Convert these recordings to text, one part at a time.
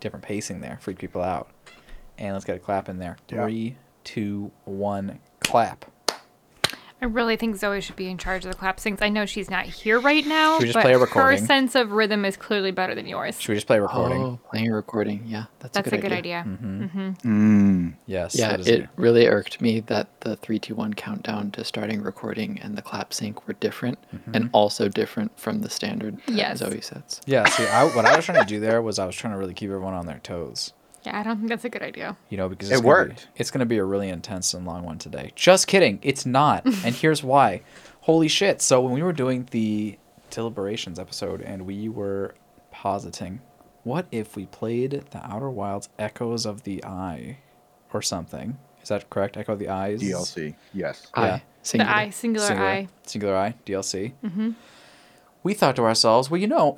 different pacing there, freak people out. And let's get a clap in there. Yeah. Three, two, one, clap. I really think Zoe should be in charge of the clap sings. I know she's not here right now, Should we just but play a recording? her sense of rhythm is clearly better than yours. Should we just play a recording? Oh, playing a recording. Yeah, that's, That's a good idea. Mm-hmm. Mm. Yes. Yeah, that is it a- really irked me that the three, two, one countdown to starting recording and the clap sync were different, and also different from the standard that Yes. Zoe sets. Yeah, see, I, what I was trying to do there was I was trying to really keep everyone on their toes. Yeah, I don't think that's a good idea. You know, because It gonna worked. Be, it's going to be a really intense and long one today. Just kidding. It's not. and here's why. Holy shit. So when we were doing the deliberations episode and we were positing, what if we played the Outer Wilds Echoes of the Eye or something? Is that correct? Echo of the Eyes? DLC. Yes. Yeah. Singular. The eye, singular, Singular, eye. Singular Eye, DLC. Mm-hmm. We thought to ourselves, well, you know,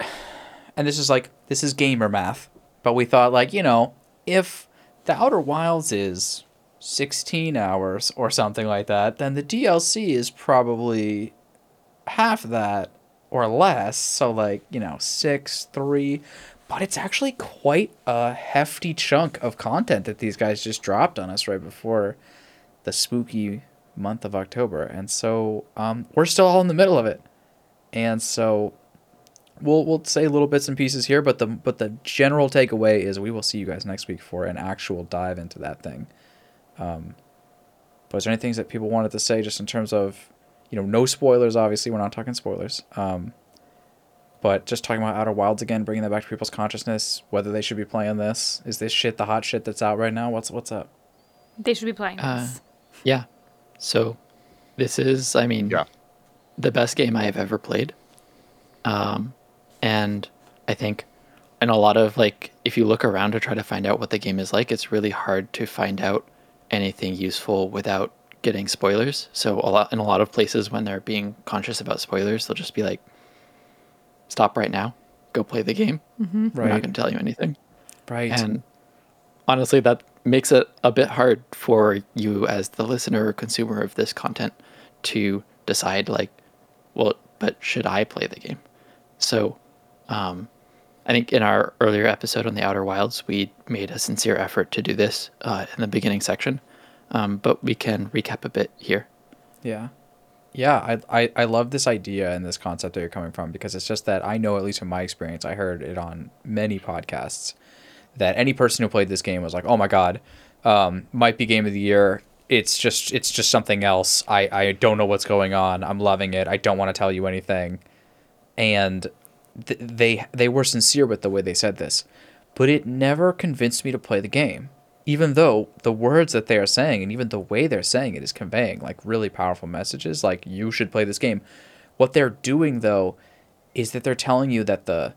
and this is like, this is gamer math, but we thought, like, you know, if the Outer Wilds is 16 hours or something like that, then the DLC is probably half that or less. So, like, you know, six, three. But it's actually quite a hefty chunk of content that these guys just dropped on us right before the spooky month of October. And so um, we're still all in the middle of it. And so we'll we'll say little bits and pieces here, but the but the general takeaway is we will see you guys next week for an actual dive into that thing. Um, but is there any things that people wanted to say just in terms of, you know, no spoilers? Obviously, we're not talking spoilers. Um, but just talking about Outer Wilds again, bringing that back to people's consciousness, whether they should be playing this. Is this shit the hot shit that's out right now? What's what's up? They should be playing Uh, this. Yeah. So this is, I mean, Yeah. the best game I have ever played. Um, and I think in a lot of like, if you look around to try to find out what the game is like, it's really hard to find out anything useful without getting spoilers. So a lot in a lot of places when they're being conscious about spoilers, they'll just be like, "Stop right now, go play the game. Mm-hmm. We're not going to tell you anything." Right. And honestly, that makes it a bit hard for you as the listener or consumer of this content to decide, like, well, but should I play the game? So, um, I think in our earlier episode on the Outer Wilds, we made a sincere effort to do this uh, in the beginning section, um, but we can recap a bit here. Yeah. Yeah, I, I, I love this idea and this concept that you're coming from because it's just that I know, at least from my experience, I heard it on many podcasts, that any person who played this game was like, oh my God, um, might be game of the year. It's just it's just something else. I, I don't know what's going on. I'm loving it. I don't want to tell you anything. And th- they they were sincere with the way they said this, but it never convinced me to play the game. Even though the words that they are saying and even the way they're saying it is conveying like really powerful messages, like you should play this game. What they're doing though is that they're telling you that the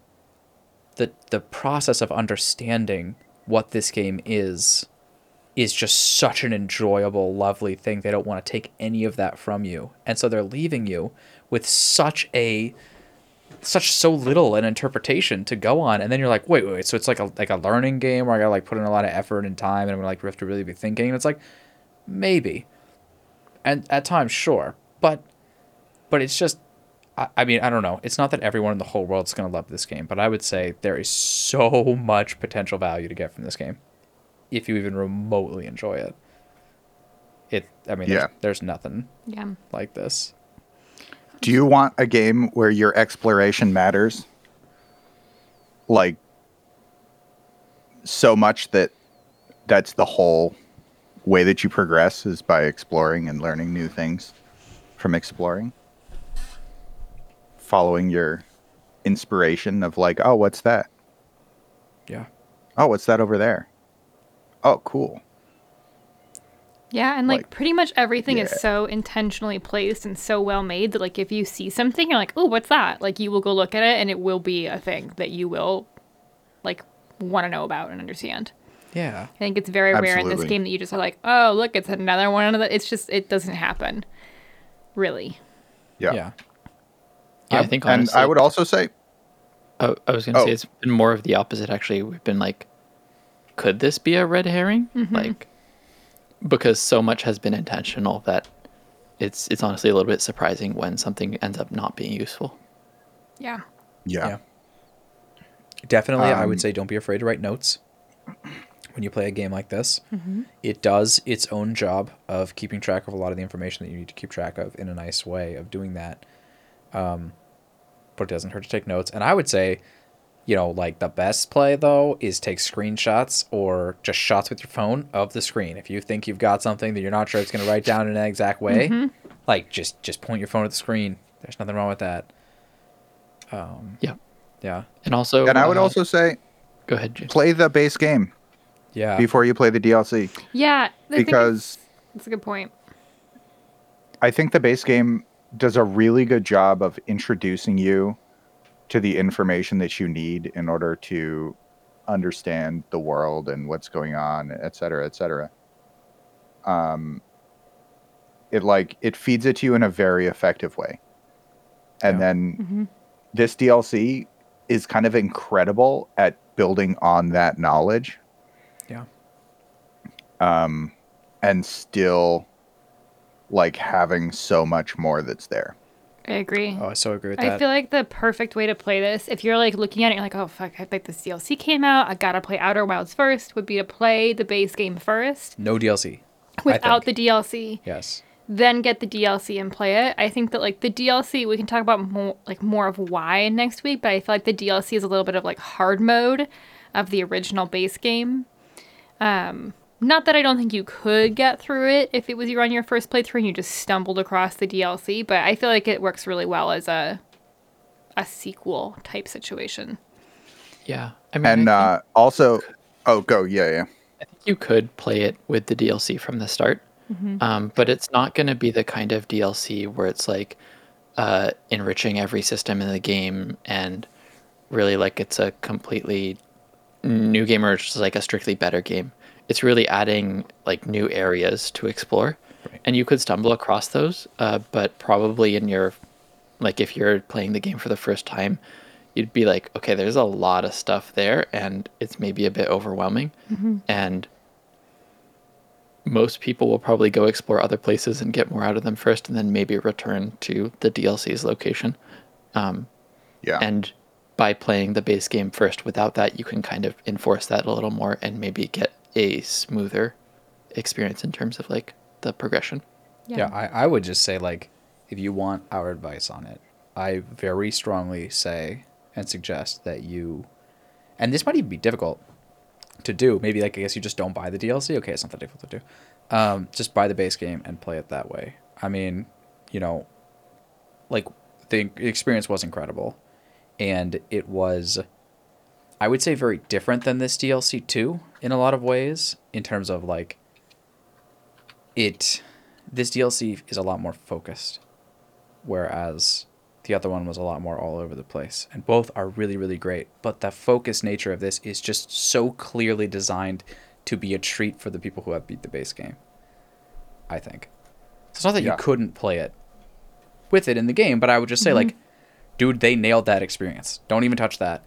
the the process of understanding what this game is is just such an enjoyable, lovely thing. They don't want to take any of that from you. And so they're leaving you with such a such so little an interpretation to go on. And then you're like, wait, wait, wait. So it's like a like a learning game where I gotta like put in a lot of effort and time and I'm gonna like have to really be thinking. And it's like, maybe. And at times, sure. But but it's just I, I mean, I don't know. It's not that everyone in the whole world's gonna love this game, but I would say there is so much potential value to get from this game if you even remotely enjoy it. It, I mean, Yeah. there's, there's nothing Yeah. like this. Do you want a game where your exploration matters? Like so much that that's the whole way that you progress is by exploring and learning new things from exploring. Following your inspiration of like, oh, what's that? Yeah. Oh, what's that over there? Oh, cool. Yeah, and like, Like, pretty much everything is so intentionally placed and so well made that like if you see something, you're like, oh, what's that? Like you will go look at it and it will be a thing that you will like want to know about and understand. Yeah. I think it's very rare in this game that you just are like, oh, look, it's another one of the. It's just it doesn't happen, really. Yeah. Yeah. Yeah, I think and I would also say I, I was going to Oh. say it's been more of the opposite. Actually, we've been like, could this be a red herring? Mm-hmm. Like, because so much has been intentional that it's it's honestly a little bit surprising when something ends up not being useful. Yeah. yeah. Yeah. Definitely, I would Um, say don't be afraid to write notes. when you play a game like this. It does its own job of keeping track of a lot of the information that you need to keep track of in a nice way of doing that. Um, but it doesn't hurt to take notes. And I would say, you know, like the best play though is take screenshots or just shots with your phone of the screen. If you think you've got something that you're not sure it's going to write down in an exact way, like just just point your phone at the screen. There's nothing wrong with that. Um, Yeah. yeah, And also, And I would uh, also say go ahead, James. play the base game yeah. before you play the DLC Yeah, I because that's a good point. I think the base game does a really good job of introducing you to the information that you need in order to understand the world and what's going on, et cetera, et cetera. Um, it like it feeds it to you in a very effective way, and Yeah. then this DLC is kind of incredible at building on that knowledge yeah. um, and still like having so much more that's there. I agree. Oh, I so agree with I that. I feel like the perfect way to play this, if you're like looking at it, you're like, oh fuck, I think this DLC came out. I gotta play Outer Wilds first. Would be to play the base game first no DLC. Without the. DLC, Yes. then get the DLC and play it. I think that like the DLC, we can talk about more like more of why next week, but I feel like the DLC is a little bit of like hard mode of the original base game. Um, not that I don't think you could get through it if it was you on your first playthrough and you just stumbled across the DLC, but I feel like it works really well as a a sequel type situation. Yeah. I mean, And I, uh, also, oh, go, yeah, yeah. think, I think you could play it with the DLC from the start, um, but it's not going to be the kind of DLC where it's like uh, enriching every system in the game and really like it's a completely new game or just like a strictly better game. It's really adding like new areas to explore, Right. and you could stumble across those, uh, but probably in your like if you're playing the game for the first time, you'd be like, okay, there's a lot of stuff there, and it's maybe a bit overwhelming, and most people will probably go explore other places and get more out of them first, and then maybe return to the DLC's location. Um, Yeah. and by playing the base game first without that you can kind of enforce that a little more and maybe get a smoother experience in terms of like the progression Yeah, I, I would just say like if you want our advice on it, I very strongly say and suggest that you and this might even be difficult to do. Maybe like I guess you just don't buy the DLC. Okay, it's not that difficult to do. Um, just buy the base game and play it that way. I mean, you know, like the experience was incredible, and it was, I would say, very different than this DLC too in a lot of ways in terms of like it this DLC is a lot more focused, whereas the other one was a lot more all over the place. And both are really, really great. But the focused nature of this is just so clearly designed to be a treat for the people who have beat the base game. I think. So it's not that Yeah. you couldn't play it with it in the game, but I would just say mm-hmm. like, dude, they nailed that experience. Don't even touch that.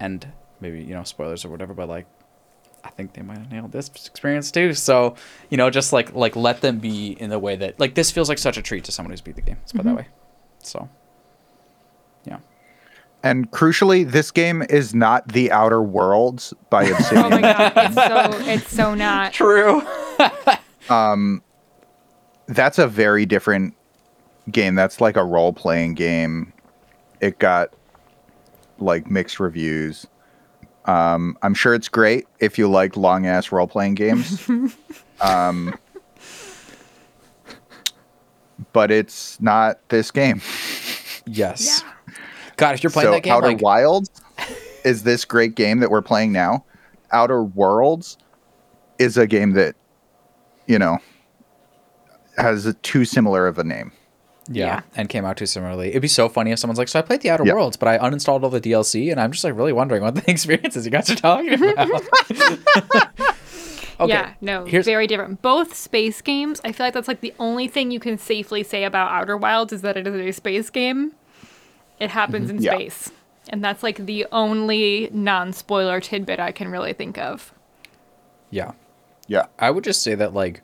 And maybe, you know, spoilers or whatever, but like I think they might have nailed this experience too. So, you know, just like like let them be in the way that like this feels like such a treat to someone who's beat the game. Let's put it that way. So, yeah. And crucially, this game is not the Outer Worlds by Obsidian. Oh my god, it's so it's so not. True. um, That's a very different game. That's like a role playing game. It got like mixed reviews. Um, I'm sure it's great if you like long ass role playing games. um, but it's not this game. Yes. God, if you're playing so that game, Outer like, Wilds is this great game that we're playing now. Outer Worlds is a game that, you know, has a too similar of a name. Yeah, Yeah. and came out too similarly. It'd be so funny if someone's like, "So I played the Outer. Worlds, but I uninstalled all the DLC," and I'm just like really wondering what the experiences you guys are talking about. okay. Yeah, no, Here's very different. Both space games, I feel like that's like the only thing you can safely say about Outer Wilds is that it is a space game. It happens mm-hmm. in Yeah. space. And that's like the only non spoiler tidbit I can really think of. yeah. Yeah. I would just say that like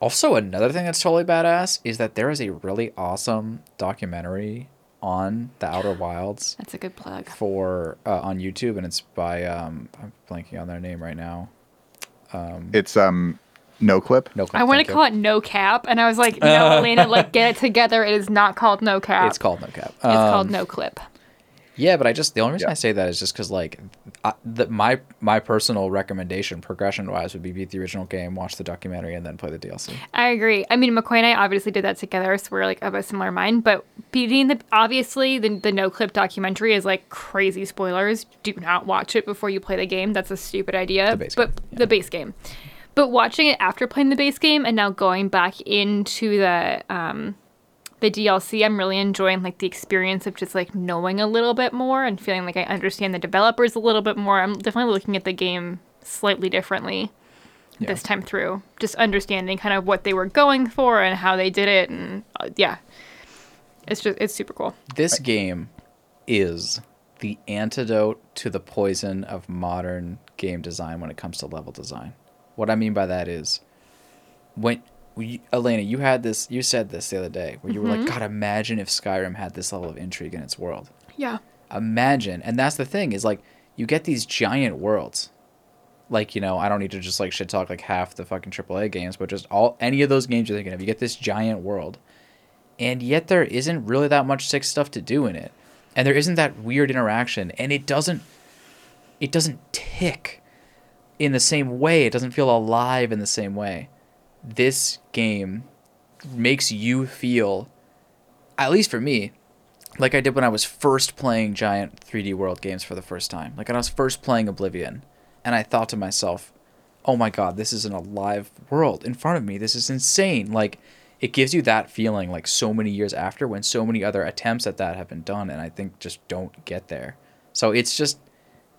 also another thing that's totally badass is that there is a really awesome documentary on the Outer Wilds That's a good plug. for uh, on YouTube and it's by um I'm blanking on their name right now. It's um Noclip. No, I want to call it no cap, and I was like, no, Elena, like get it together. It is not called no cap. It's called no cap. It's called Um, Noclip. Yeah, but I just the only reason Yeah. I say that is just because like I, the, my my personal recommendation progression wise would be beat the original game, watch the documentary, and then play the DLC. I agree. I mean, McCoy and I obviously did that together, so we're like of a similar mind. But beating the obviously the, the Noclip documentary is like crazy spoilers. Do not watch it before you play the game. That's a stupid idea. The base but game, yeah. the base game. But watching it after playing the base game and now going back into the um, the DLC, I'm really enjoying like the experience of just like knowing a little bit more and feeling like I understand the developers a little bit more. I'm definitely looking at the game slightly differently Yeah. this time through, just understanding kind of what they were going for and how they did it, and uh, yeah, it's just it's super cool. This game is the antidote to the poison of modern game design when it comes to level design. What I mean by that is when we, Elena, you had this, you said this the other day, where you were like, mm-hmm. God, imagine if Skyrim had this level of intrigue in its world. Yeah, imagine and that's the thing is like you get these giant worlds. Like you know i don't need to just like shit talk like half the fucking aaa games but just all any of those games you're thinking of you get this giant world and yet there isn't really that much sick stuff to do in it. And there isn't that weird interaction and it doesn't it doesn't tick in the same way. It doesn't feel alive in the same way this game makes you feel at least for me like I did when I was first playing giant 3D world games for the first time. Like when I was first playing Oblivion, and I thought to myself, "Oh my god, this is an alive world in front of me. This is insane." Like it gives you that feeling like so many years after when so many other attempts at that have been done and I think just don't get there. So it's just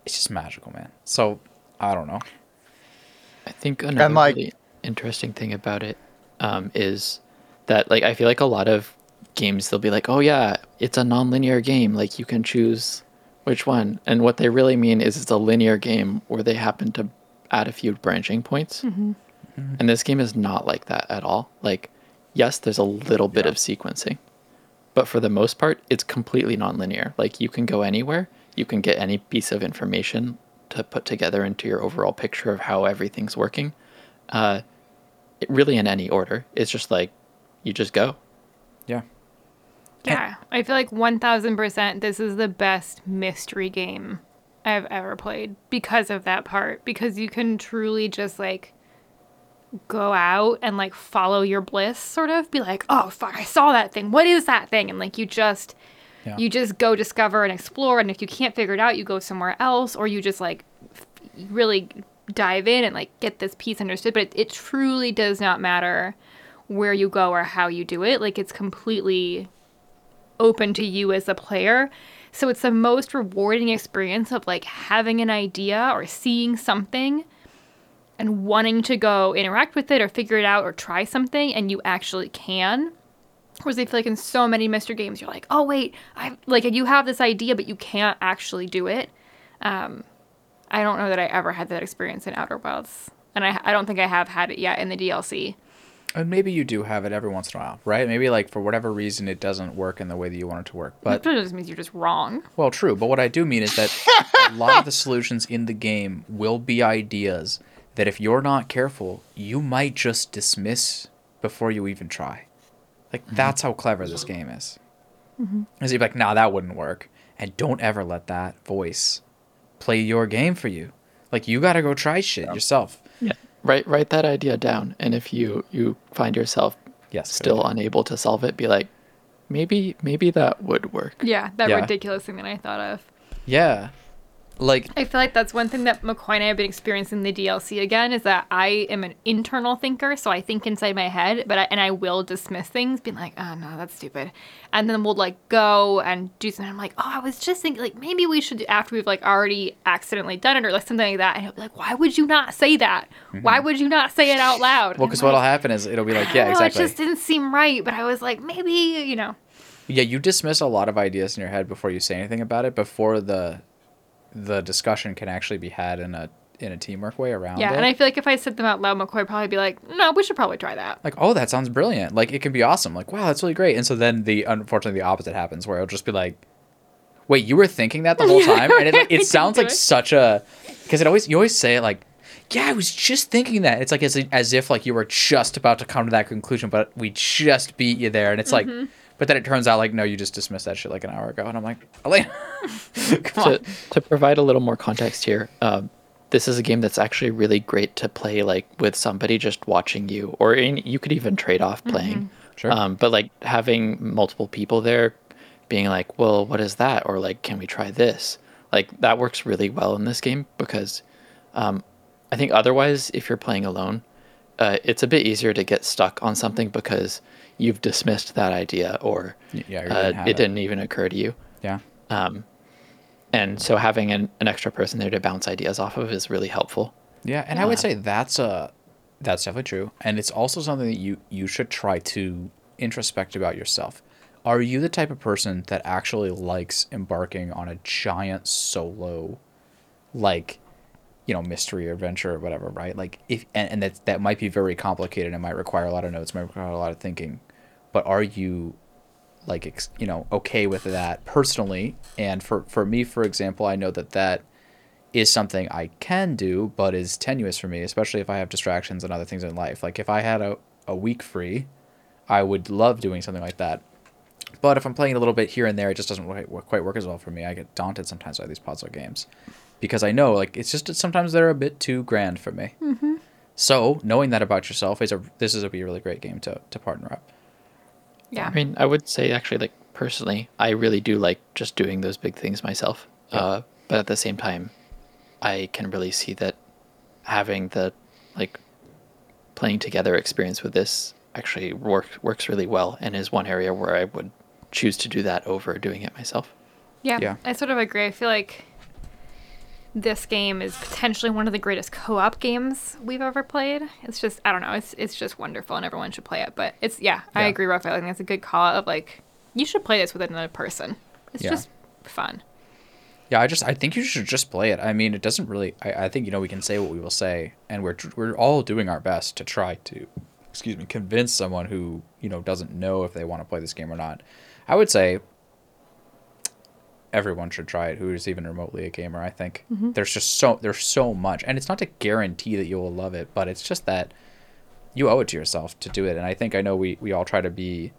it's just magical, man. So I don't know. I think another like- really interesting thing about it um, is that like I feel like a lot of games they'll be like, oh yeah, it's a non-linear game. Like you can choose which one, and what they really mean is it's a linear game where they happen to add a few branching points. And this game is not like that at all. Like, yes, there's a little bit Yeah. of sequencing, but for the most part, it's completely non-linear. Like you can go anywhere, you can get any piece of information to put together into your overall picture of how everything's working. Uh, it, really in any order. It's just like you just go. Yeah. yeah. I feel like one thousand percent. This is the best mystery game I've ever played because of that part. Because you can truly just like go out and like follow your bliss, sort of be like, oh fuck, I saw that thing. What is that thing? And like you just Yeah. you just go discover and explore and if you can't figure it out you go somewhere else or you just like f- really dive in and like get this piece understood but it, it truly does not matter where you go or how you do it like it's completely open to you as a player so it's the most rewarding experience of like having an idea or seeing something and wanting to go interact with it or figure it out or try something and you actually can Whereas I feel like in so many Mr. games, you're like, oh wait, I like you have this idea, but you can't actually do it. Um, I don't know that I ever had that experience in Outer Wilds, and I I don't think I have had it yet in the DLC. And maybe you do have it every once in a while, right? Maybe like for whatever reason it doesn't work in the way that you want it to work. But that just means you're just wrong. Well, true, but what I do mean is that a lot of the solutions in the game will be ideas that if you're not careful, you might just dismiss before you even try. Like mm-hmm. that's how clever this mm-hmm. game is. Is you're like, nah, that wouldn't work, and don't ever let that voice play your game for you. Like you got to go try shit yourself. Yeah. Write write that idea down, and if you you find yourself Yes, still idea. unable to solve it, be like, maybe maybe that would work. Yeah, that Yeah. ridiculous thing that I thought of. Yeah, like I feel like that's one thing that McCoy and I have been experiencing the DLC again is that I am an internal thinker, so I think inside my head, but I, and I will dismiss things, being like, oh no, that's stupid, and then we'll like go and do something. I'm like, oh, I was just thinking, like maybe we should after we've like already accidentally done it or like something like that, and he'll be like, why would you not say that? Why would you not say it out loud? Mm-hmm. well, because what'll happen is it'll be like, yeah, know, exactly. It just didn't seem right, but I was like, maybe you know. Yeah, you dismiss a lot of ideas in your head before you say anything about it, before the the discussion can actually be had in a in a teamwork way around Yeah, it. and I feel like if I said them out loud, McCoy would probably be like, no, we should probably try that. like, oh, that sounds brilliant. Like it can be awesome. Like, wow, that's really great. And so then the unfortunately the opposite happens where it'll just be like, wait, you were thinking that the whole time, and it, it sounds like it. such a because it always you always say it like, Yeah, I was just thinking that. It's like as, as if like you were just about to come to that conclusion, but we just beat you there, and it's like, mm-hmm. But then it turns out like no, you just dismissed that shit like an hour ago, and I'm like, Elena, come to, on. to provide a little more context here, um, this is a game that's actually really great to play like with somebody just watching you, or in, you could even trade off playing. Sure. Um, but like having multiple people there, being like, well, what is that? Or like, can we try this? Like that works really well in this game because um, I think otherwise, if you're playing alone, uh, it's a bit easier to get stuck on something because you've dismissed that idea or yeah, uh, didn't it it. didn't even occur to you. Yeah. Um, And so having an, an extra person there to bounce ideas off of is really helpful. Yeah, and I would say that's a that's definitely true, and it's also something that you you should try to introspect about yourself. Are you the type of person that actually likes embarking on a giant solo, like, you know, mystery or adventure or whatever, right? Like, if and, and that that might be very complicated and might require a lot of notes, might require a lot of thinking, but are you like you know okay with that personally? And for for me for example i know that that is something i can do but is tenuous for me especially if i have distractions and other things in life. Like if i had a, a week free i would love doing something like that. But if i'm playing a little bit here and there it just doesn't quite work as well for me. I get daunted sometimes by these puzzle games because i know like it's just sometimes they're a bit too grand for me so knowing that about yourself is a this is a be a really great game to, to partner up Yeah. I mean, I would say actually, like personally, I really do like just doing those big things myself. Uh, but at the same time, I can really see that having the like playing together experience with this actually work, works really well and is one area where I would choose to do that over doing it myself. Yeah, Yeah. I sort of agree. I feel like this game is potentially one of the greatest co-op games we've ever played. It's just I don't know, it's it's just wonderful and everyone should play it. But it's yeah, I agree, Raphael. I think that's a good call of like you should play this with another person. It's Yeah. just fun. Yeah, I just I think you should just play it. I mean, it doesn't really. I, I think you know we can say what we will say, and we're we're all doing our best to try to, excuse me, convince someone who you know doesn't know if they want to play this game or not. I would say everyone should try it who is even remotely a gamer. I think mm-hmm. there's just so there's so much, and it's not to guarantee that you will love it, but it's just that you owe it to yourself to do it. And I think I know we we all try to be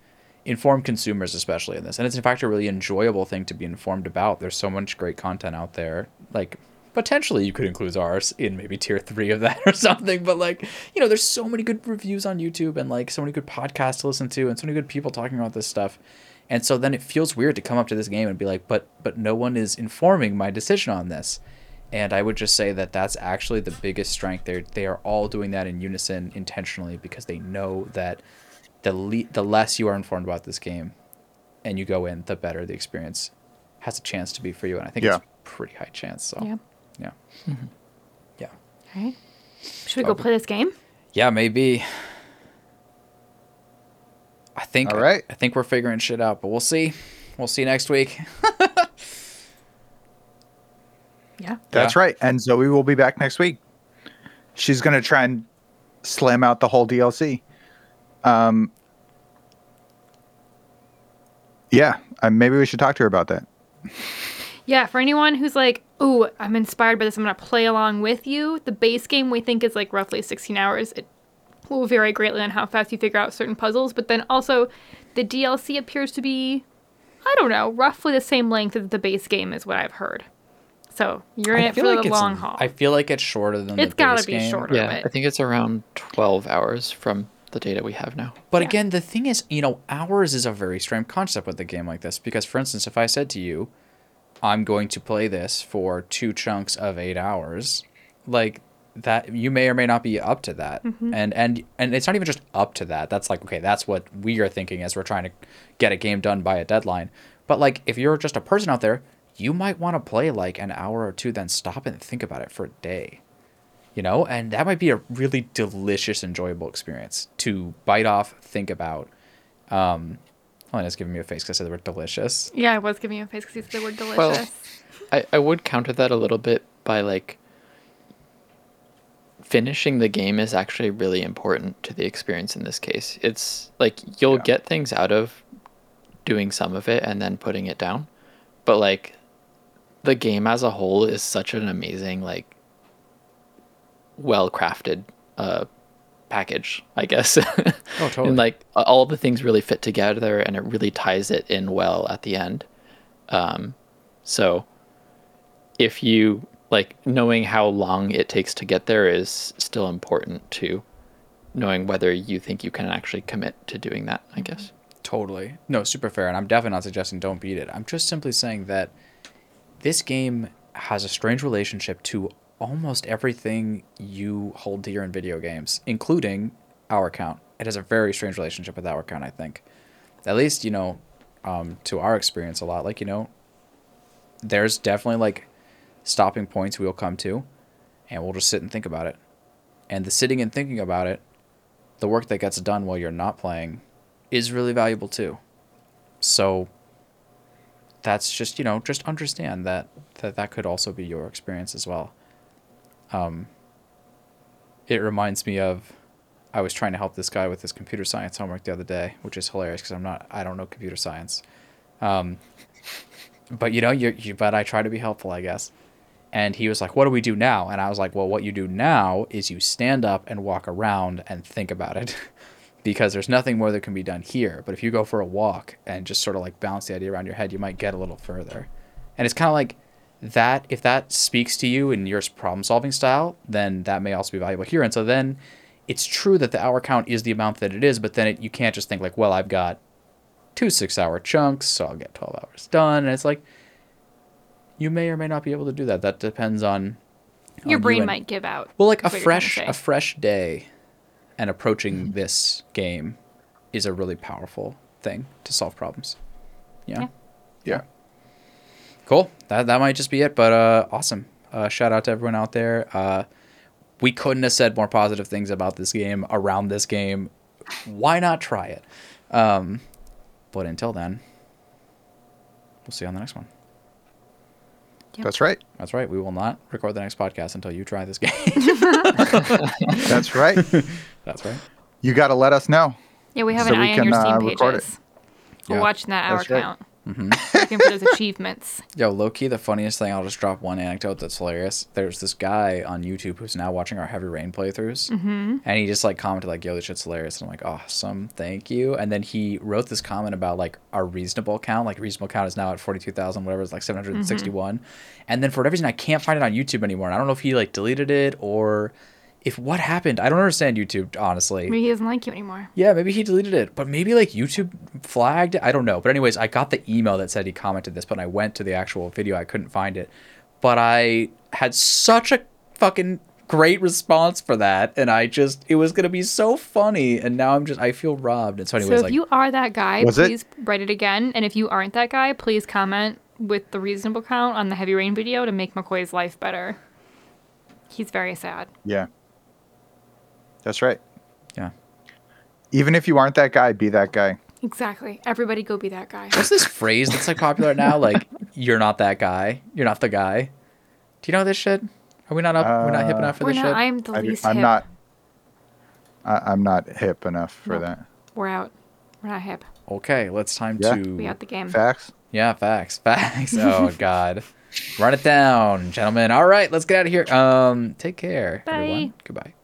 informed consumers especially in this and it's in fact a really enjoyable thing to be informed about there's so much great content out there like potentially you could include ours in maybe tier three of that or something but like you know there's so many good reviews on youtube and like so many good podcasts to listen to and so many good people talking about this stuff and so then it feels weird to come up to this game and be like but but no one is informing my decision on this and i would just say that that's actually the biggest strength they they are all doing that in unison intentionally because they know that the le- the less you are informed about this game and you go in the better the experience has a chance to be for you and i think Yeah. it's a pretty high chance so Yeah. yeah mm-hmm. yeah All right. Should we go play this game? yeah maybe i think All right. I, think we're figuring shit out but we'll see we'll see next week Yeah. That's Yeah. right. And Zoe will be back next week. She's going to try and slam out the whole DLC. Um, yeah, uh, maybe we should talk to her about that. Yeah, for anyone who's like, "Ooh, I'm inspired by this. I'm gonna play along with you." The base game we think is like roughly 16 hours. It will vary greatly on how fast you figure out certain puzzles, but then also the DLC appears to be, I don't know, roughly the same length as the base game is what I've heard. So you're in I it for feel like the long haul. I feel like it's shorter than It's the gotta base be game. shorter. Yeah, Right. I think it's around 12 hours from the data we have now. But Yeah. again, the thing is, you know, hours is a very strange concept with a game like this because, for instance, if I said to you, I'm going to play this for two chunks of eight hours, like that, you may or may not be up to that, and and and it's not even just up to that. That's like okay, that's what we are thinking as we're trying to get a game done by a deadline. But like, if you're just a person out there, you might want to play like an hour or two, then stop and think about it for a day you know and that might be a really delicious enjoyable experience to bite off think about um Elena's giving me a face because I said the word delicious yeah, I was giving you a face because you said the word delicious. Well, I, I would counter that a little bit by like finishing the game is actually really important to the experience in this case. It's like you'll Yeah. get things out of doing some of it and then putting it down. But like the game as a whole is such an amazing like well crafted uh, package, I guess. Oh, totally. and like all the things really fit together, and it really ties it in well at the end. Um, so if you like knowing how long it takes to get there is still important to knowing whether you think you can actually commit to doing that. I guess. Totally. No, super fair. And I'm definitely not suggesting don't beat it. I'm just simply saying that this game has a strange relationship to almost everything you hold dear in video games, including our account. It has a very strange relationship with our account, I think. At least, you know, um, to our experience a lot. Like, you know, there's definitely like stopping points we'll come to, and we'll just sit and think about it. And the sitting and thinking about it, the work that gets done while you're not playing, is really valuable too. So that's just, you know, just understand that that, that could also be your experience as well. Um, it reminds me of I was trying to help this guy with his computer science homework the other day, which is hilarious because I'm not I don't know computer science. Um, but you know, you you but I try to be helpful, I guess. And he was like, "What do we do now?" And I was like, "Well, what you do now is you stand up and walk around and think about it." because there's nothing more that can be done here. But if you go for a walk and just sort of like bounce the idea around your head, you might get a little further. And it's kind of like that. If that speaks to you in your problem solving style, then that may also be valuable here. And so then it's true that the hour count is the amount that it is, but then it, you can't just think like, well, I've got two six hour chunks, so I'll get 12 hours done. And it's like, you may or may not be able to do that. That depends on on Your you brain and- might give out. well, like a is what you're trying to fresh a fresh day and approaching this game is a really powerful thing to solve problems. Yeah. Yeah. Yeah. Cool. That that might just be it, but uh awesome. Uh shout out to everyone out there. Uh we couldn't have said more positive things about this game around this game. Why not try it? Um but until then, we'll see you on the next one. That's right. That's right. We will not record the next podcast until you try this game. That's right. That's right. You got to let us know. Yeah, we have So an we eye on your Steam uh, record it. pages. We're Yeah, watching that hour that's right. Mm-hmm. Looking for those achievements. Yo, low key, the funniest thing, I'll just drop one anecdote that's hilarious. There's this guy on YouTube who's now watching our Heavy Rain playthroughs. Mm-hmm. And he just like commented, like, yo, this shit's hilarious. And I'm like, awesome, thank you. And then he wrote this comment about like our reasonable count. Like, reasonable count is now at 42,000, whatever, it's like 761. And then for whatever reason, I can't find it on YouTube anymore. And I don't know if he like deleted it or if what happened. I don't understand YouTube, honestly. Maybe he doesn't like you anymore. Yeah, maybe he deleted it, but maybe like YouTube flagged. I don't know. But anyways, I got the email that said he commented this, but I went to the actual video, I couldn't find it. But I had such a fucking great response for that, and I just it was gonna be so funny, and now I'm just I feel robbed. And so, anyways, so if like you are that guy, Was it? please write it again. And if you aren't that guy, please comment with the reasonable count on the heavy rain video to make McCoy's life better. He's very sad. Yeah. That's right. yeah, Even if you aren't that guy, be that guy. Exactly. Everybody go be that guy. what's this phrase that's like popular now? Like you're not that guy. You're not the guy. Do you know this shit? Are we not up? we're not hip Uh, enough for this not, shit. I'm the I, least am hip. not. I, I'm not hip enough for Nope. that. We're out. We're not hip. Okay, let's time Yeah. to We out the game. Facts. Yeah, facts. Facts. Oh God. Run it down, gentlemen. All right, let's get out of here. Um, take care, Bye. everyone. Goodbye.